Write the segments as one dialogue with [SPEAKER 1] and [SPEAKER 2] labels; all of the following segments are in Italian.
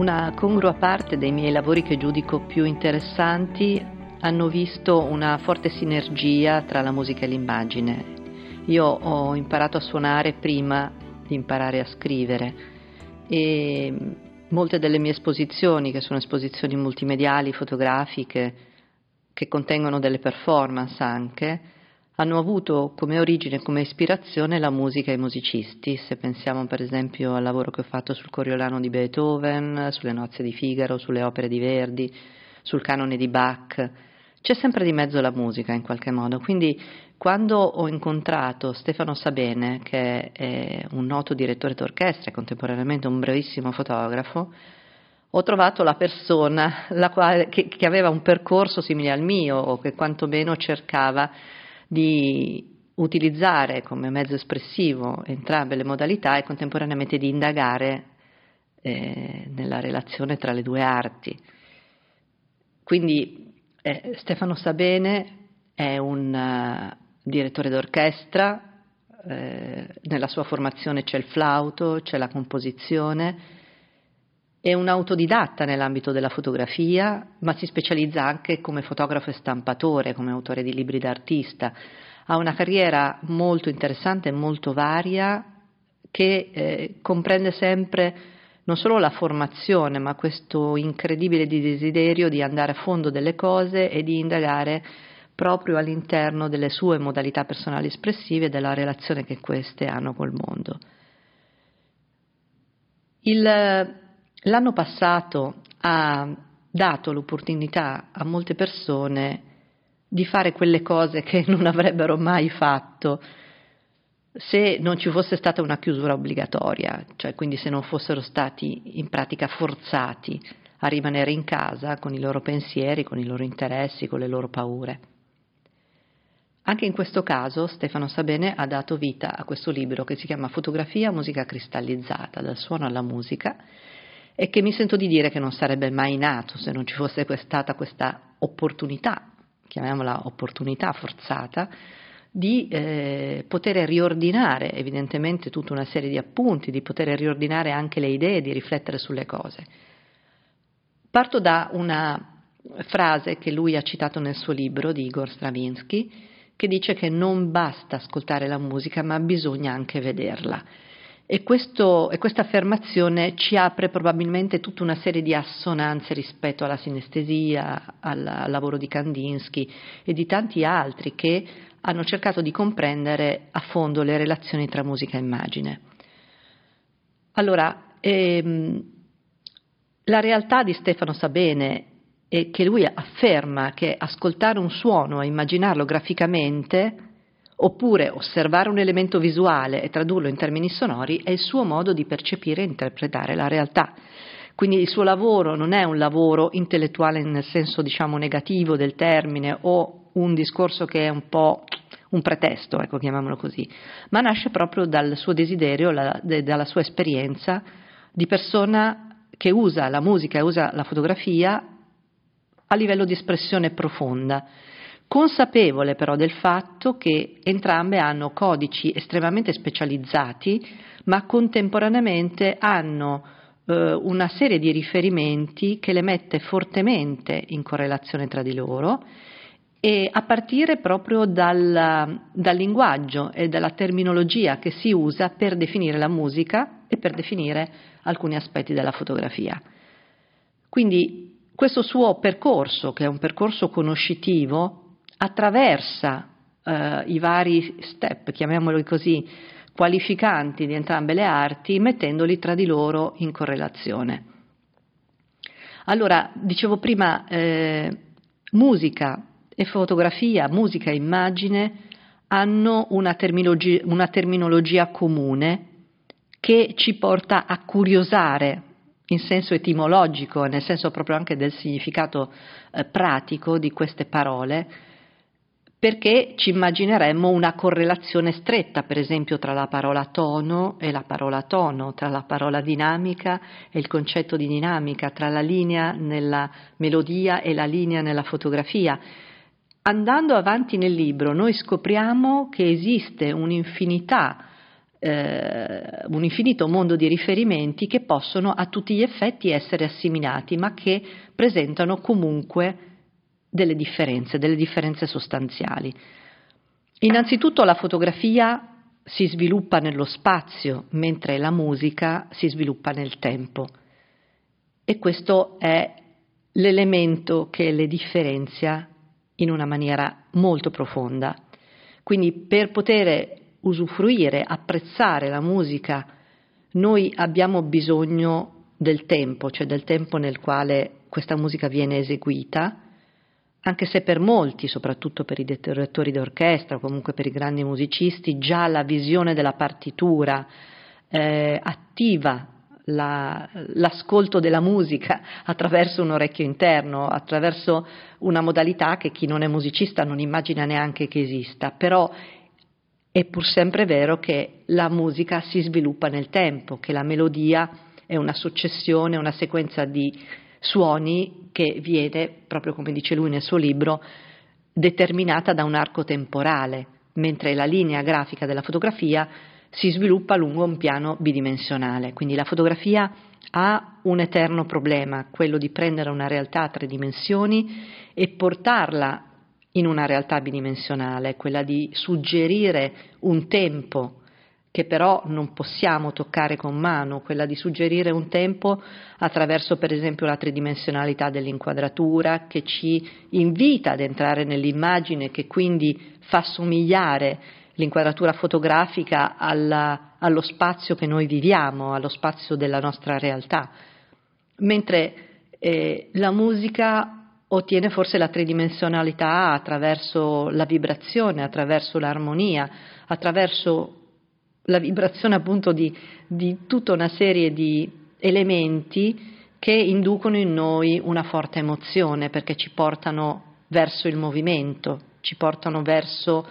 [SPEAKER 1] Una congrua parte dei miei lavori che giudico più interessanti hanno visto una forte sinergia tra la musica e l'immagine. Io ho imparato a suonare prima di imparare a scrivere e molte delle mie esposizioni, che sono esposizioni multimediali, fotografiche, che contengono delle performance anche, hanno avuto come origine, come ispirazione la musica e i musicisti. Se pensiamo per esempio al lavoro che ho fatto sul Coriolano di Beethoven, sulle nozze di Figaro, sulle opere di Verdi, sul canone di Bach, c'è sempre di mezzo la musica in qualche modo. Quindi quando ho incontrato Stefano Sabene, che è un noto direttore d'orchestra e contemporaneamente un bravissimo fotografo, ho trovato la persona la quale, che, che aveva un percorso simile al mio o che quantomeno cercava di utilizzare come mezzo espressivo entrambe le modalità e contemporaneamente di indagare eh, nella relazione tra le due arti. Quindi eh, Stefano Sabene è un uh, direttore d'orchestra, eh, nella sua formazione c'è il flauto, c'è la composizione, è un autodidatta nell'ambito della fotografia, ma si specializza anche come fotografo e stampatore, come autore di libri d'artista. Ha una carriera molto interessante e molto varia che eh, comprende sempre non solo la formazione, ma questo incredibile desiderio di andare a fondo delle cose e di indagare proprio all'interno delle sue modalità personali espressive e della relazione che queste hanno col mondo. Il, L'anno passato ha dato l'opportunità a molte persone di fare quelle cose che non avrebbero mai fatto se non ci fosse stata una chiusura obbligatoria, cioè quindi se non fossero stati in pratica forzati a rimanere in casa con i loro pensieri, con i loro interessi, con le loro paure. Anche in questo caso Stefano Sabene ha dato vita a questo libro che si chiama Fotografia, musica cristallizzata, dal suono alla musica, e che mi sento di dire che non sarebbe mai nato se non ci fosse stata questa opportunità, chiamiamola opportunità forzata, di eh, poter riordinare evidentemente tutta una serie di appunti, di poter riordinare anche le idee, di riflettere sulle cose. Parto da una frase che lui ha citato nel suo libro di Igor Stravinsky, che dice che non basta ascoltare la musica, ma bisogna anche vederla. E, questo, e questa affermazione ci apre probabilmente tutta una serie di assonanze rispetto alla sinestesia, al, al lavoro di Kandinsky e di tanti altri che hanno cercato di comprendere a fondo le relazioni tra musica e immagine. Allora, ehm, la realtà di Stefano Sabene è che lui afferma che ascoltare un suono e immaginarlo graficamente oppure osservare un elemento visuale e tradurlo in termini sonori è il suo modo di percepire e interpretare la realtà. Quindi il suo lavoro non è un lavoro intellettuale nel senso diciamo negativo del termine o un discorso che è un po' un pretesto, ecco, chiamiamolo così, ma nasce proprio dal suo desiderio, la, de, dalla sua esperienza di persona che usa la musica e usa la fotografia a livello di espressione profonda consapevole però del fatto che entrambe hanno codici estremamente specializzati, ma contemporaneamente hanno eh, una serie di riferimenti che le mette fortemente in correlazione tra di loro e a partire proprio dal, dal linguaggio e dalla terminologia che si usa per definire la musica e per definire alcuni aspetti della fotografia. Quindi questo suo percorso, che è un percorso conoscitivo, attraversa eh, i vari step, chiamiamoli così, qualificanti di entrambe le arti, mettendoli tra di loro in correlazione. Allora, dicevo prima, eh, musica e fotografia, musica e immagine hanno una terminologia, una terminologia comune che ci porta a curiosare in senso etimologico, nel senso proprio anche del significato eh, pratico di queste parole, perché ci immagineremmo una correlazione stretta, per esempio, tra la parola tono e la parola tono, tra la parola dinamica e il concetto di dinamica, tra la linea nella melodia e la linea nella fotografia. Andando avanti nel libro noi scopriamo che esiste un'infinità eh, un infinito mondo di riferimenti che possono a tutti gli effetti essere assimilati, ma che presentano comunque delle differenze, delle differenze sostanziali. Innanzitutto la fotografia si sviluppa nello spazio, mentre la musica si sviluppa nel tempo. E questo è l'elemento che le differenzia in una maniera molto profonda. Quindi per poter usufruire, apprezzare la musica, noi abbiamo bisogno del tempo, cioè del tempo nel quale questa musica viene eseguita, anche se per molti, soprattutto per i direttori d'orchestra o comunque per i grandi musicisti, già la visione della partitura eh, attiva la, l'ascolto della musica attraverso un orecchio interno, attraverso una modalità che chi non è musicista non immagina neanche che esista, però è pur sempre vero che la musica si sviluppa nel tempo, che la melodia è una successione, una sequenza di suoni che viene, proprio come dice lui nel suo libro, determinata da un arco temporale, mentre la linea grafica della fotografia si sviluppa lungo un piano bidimensionale. Quindi la fotografia ha un eterno problema, quello di prendere una realtà a tre dimensioni e portarla in una realtà bidimensionale, quella di suggerire un tempo che però non possiamo toccare con mano, quella di suggerire un tempo attraverso per esempio la tridimensionalità dell'inquadratura che ci invita ad entrare nell'immagine, che quindi fa somigliare l'inquadratura fotografica alla, allo spazio che noi viviamo, allo spazio della nostra realtà, mentre eh, la musica ottiene forse la tridimensionalità attraverso la vibrazione, attraverso l'armonia, attraverso la vibrazione appunto di, di tutta una serie di elementi che inducono in noi una forte emozione perché ci portano verso il movimento, ci portano verso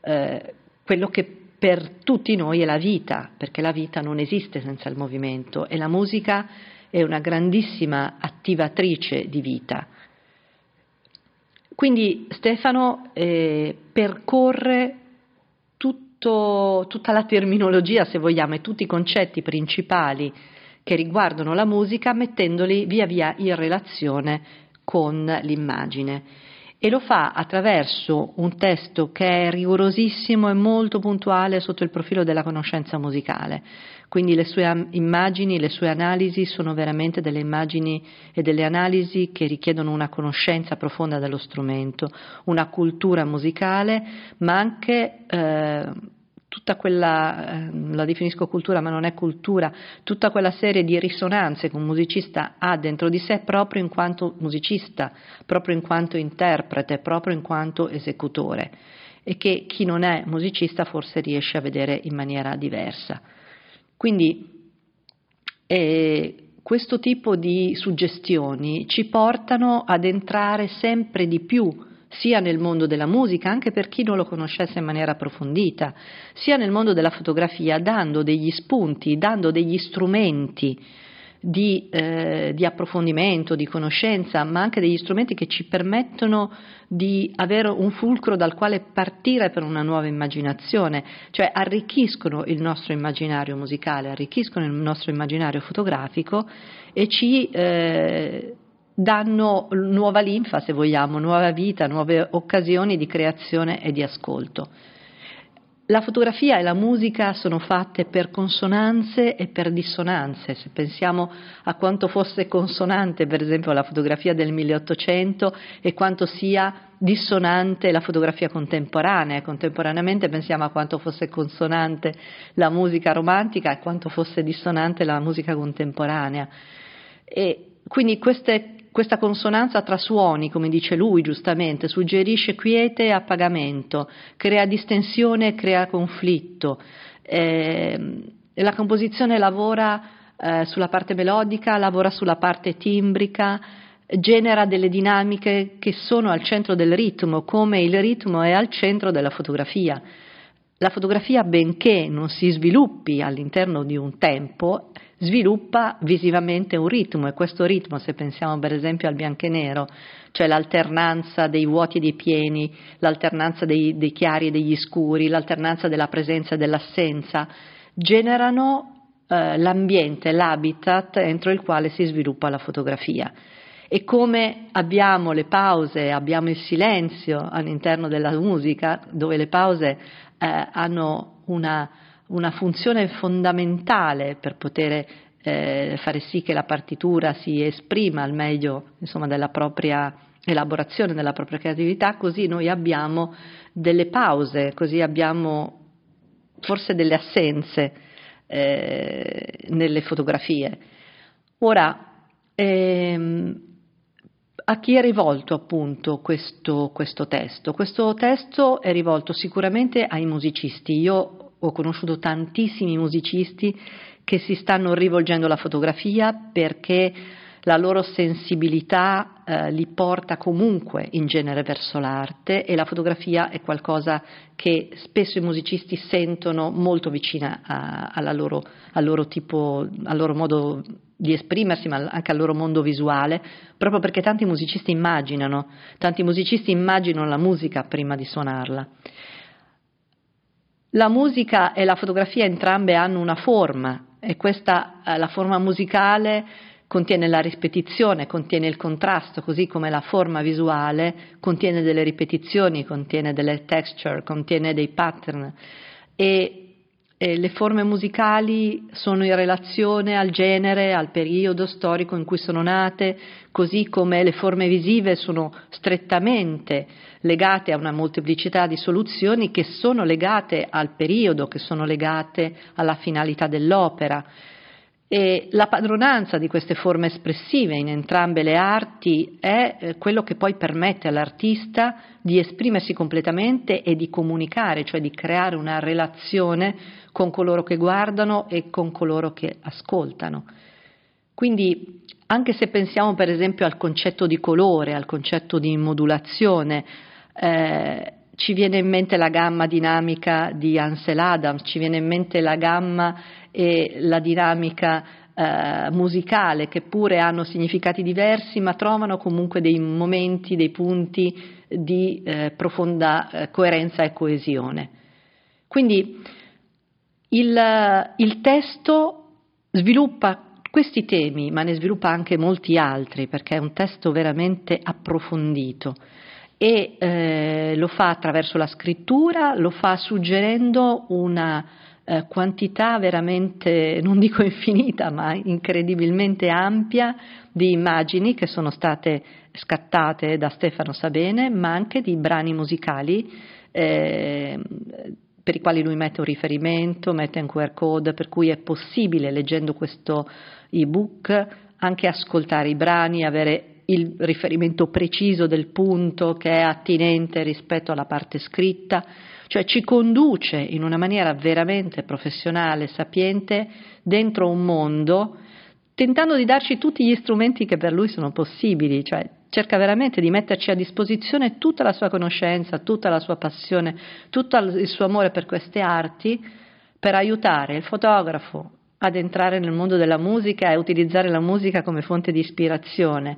[SPEAKER 1] eh, quello che per tutti noi è la vita, perché la vita non esiste senza il movimento e la musica è una grandissima attivatrice di vita. Quindi Stefano eh, percorre tutto, tutta la terminologia, se vogliamo, e tutti i concetti principali che riguardano la musica, mettendoli via via in relazione con l'immagine. E lo fa attraverso un testo che è rigorosissimo e molto puntuale sotto il profilo della conoscenza musicale. Quindi le sue immagini, le sue analisi sono veramente delle immagini e delle analisi che richiedono una conoscenza profonda dello strumento, una cultura musicale, ma anche eh, tutta quella, eh, la definisco cultura ma non è cultura, tutta quella serie di risonanze che un musicista ha dentro di sé proprio in quanto musicista, proprio in quanto interprete, proprio in quanto esecutore e che chi non è musicista forse riesce a vedere in maniera diversa. Quindi eh, questo tipo di suggestioni ci portano ad entrare sempre di più sia nel mondo della musica, anche per chi non lo conoscesse in maniera approfondita, sia nel mondo della fotografia, dando degli spunti, dando degli strumenti di, eh, di, approfondimento, di conoscenza, ma anche degli strumenti che ci permettono di avere un fulcro dal quale partire per una nuova immaginazione, cioè arricchiscono il nostro immaginario musicale, arricchiscono il nostro immaginario fotografico e ci eh, danno nuova linfa, se vogliamo, nuova vita, nuove occasioni di creazione e di ascolto. La fotografia e la musica sono fatte per consonanze e per dissonanze. Se pensiamo a quanto fosse consonante, per esempio, la fotografia del 1800 e quanto sia dissonante la fotografia contemporanea, contemporaneamente pensiamo a quanto fosse consonante la musica romantica e quanto fosse dissonante la musica contemporanea. E quindi queste questa consonanza tra suoni, come dice lui giustamente, suggerisce quiete e appagamento, crea distensione e crea conflitto. Eh, la composizione lavora eh, sulla parte melodica, lavora sulla parte timbrica, genera delle dinamiche che sono al centro del ritmo, come il ritmo è al centro della fotografia. La fotografia, benché non si sviluppi all'interno di un tempo, sviluppa visivamente un ritmo e questo ritmo, se pensiamo per esempio al bianco e nero, cioè l'alternanza dei vuoti e dei pieni, l'alternanza dei, dei chiari e degli scuri, l'alternanza della presenza e dell'assenza, generano eh, l'ambiente, l'habitat entro il quale si sviluppa la fotografia. E come abbiamo le pause, abbiamo il silenzio all'interno della musica, dove le pause eh, hanno una, una, funzione fondamentale per poter eh, fare sì che la partitura si esprima al meglio insomma, della propria elaborazione, della propria creatività, così noi abbiamo delle pause, così abbiamo forse delle assenze eh, nelle fotografie. Ora, ehm, a chi è rivolto appunto questo, questo, testo? Questo testo è rivolto sicuramente ai musicisti. Io ho conosciuto tantissimi musicisti che si stanno rivolgendo alla fotografia perché la loro sensibilità eh, li porta comunque in genere verso l'arte e la fotografia è qualcosa che spesso i musicisti sentono molto vicina a, loro, al, loro tipo, al loro modo di esprimersi, ma anche al loro mondo visuale, proprio perché tanti musicisti immaginano, tanti musicisti immaginano la musica prima di suonarla. La musica e la fotografia entrambe hanno una forma e questa, eh, la forma musicale contiene la ripetizione, contiene il contrasto, così come la forma visuale contiene delle ripetizioni, contiene delle texture, contiene dei pattern e, e le forme musicali sono in relazione al genere, al periodo storico in cui sono nate, così come le forme visive sono strettamente legate a una molteplicità di soluzioni che sono legate al periodo, che sono legate alla finalità dell'opera. E la padronanza di queste forme espressive in entrambe le arti è eh, quello che poi permette all'artista di esprimersi completamente e di comunicare, cioè di creare una relazione con coloro che guardano e con coloro che ascoltano. Quindi anche se pensiamo per esempio al concetto di colore, al concetto di modulazione, eh, ci viene in mente la gamma dinamica di Ansel Adams, ci viene in mente la gamma e la dinamica eh, musicale che pure hanno significati diversi ma trovano comunque dei momenti, dei punti di eh, profonda eh, coerenza e coesione. Quindi il, il testo sviluppa questi temi, ma ne sviluppa anche molti altri perché è un testo veramente approfondito e eh, lo fa attraverso la scrittura, lo fa suggerendo una eh, quantità veramente, non dico infinita, ma incredibilmente ampia di immagini che sono state scattate da Stefano Sabene, ma anche di brani musicali eh, per i quali lui mette un riferimento, mette un QR code, per cui è possibile, leggendo questo ebook, anche ascoltare i brani, avere il riferimento preciso del punto che è attinente rispetto alla parte scritta, cioè ci conduce in una maniera veramente professionale, sapiente, dentro un mondo, tentando di darci tutti gli strumenti che per lui sono possibili, cioè cerca veramente di metterci a disposizione tutta la sua conoscenza, tutta la sua passione, tutto il suo amore per queste arti per aiutare il fotografo ad entrare nel mondo della musica e utilizzare la musica come fonte di ispirazione,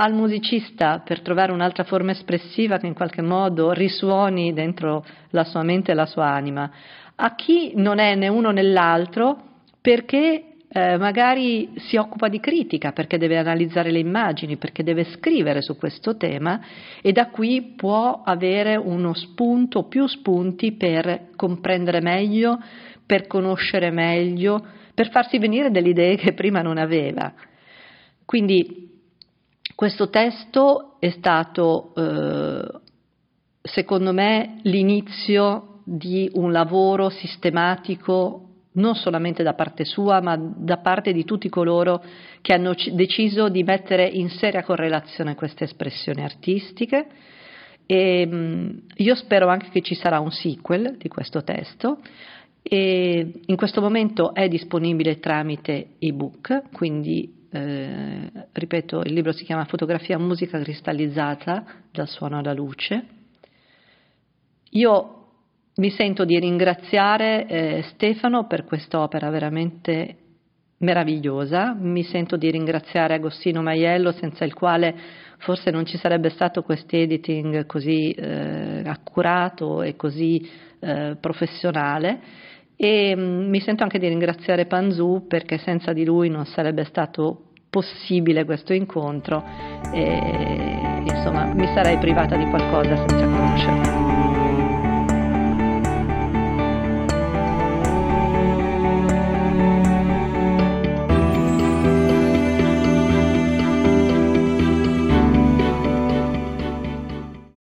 [SPEAKER 1] al musicista per trovare un'altra forma espressiva che in qualche modo risuoni dentro la sua mente e la sua anima, a chi non è né uno né l'altro perché eh, magari si occupa di critica, perché deve analizzare le immagini, perché deve scrivere su questo tema e da qui può avere uno spunto, più spunti per comprendere meglio, per conoscere meglio, per farsi venire delle idee che prima non aveva. Quindi questo testo è stato, eh, secondo me, l'inizio di un lavoro sistematico non solamente da parte sua, ma da parte di tutti coloro che hanno deciso di mettere in seria correlazione queste espressioni artistiche. E, io spero anche che ci sarà un sequel di questo testo. E in questo momento è disponibile tramite ebook, quindi eh, ripeto, il libro si chiama Fotografia musica cristallizzata dal suono alla luce. Io mi sento di ringraziare eh, Stefano per quest'opera veramente meravigliosa, mi sento di ringraziare Agostino Maiello senza il quale forse non ci sarebbe stato questo editing così eh, accurato e così eh, professionale e mm, mi sento anche di ringraziare Panzu perché senza di lui non sarebbe stato possibile questo incontro e insomma mi sarei privata di qualcosa senza conoscerlo.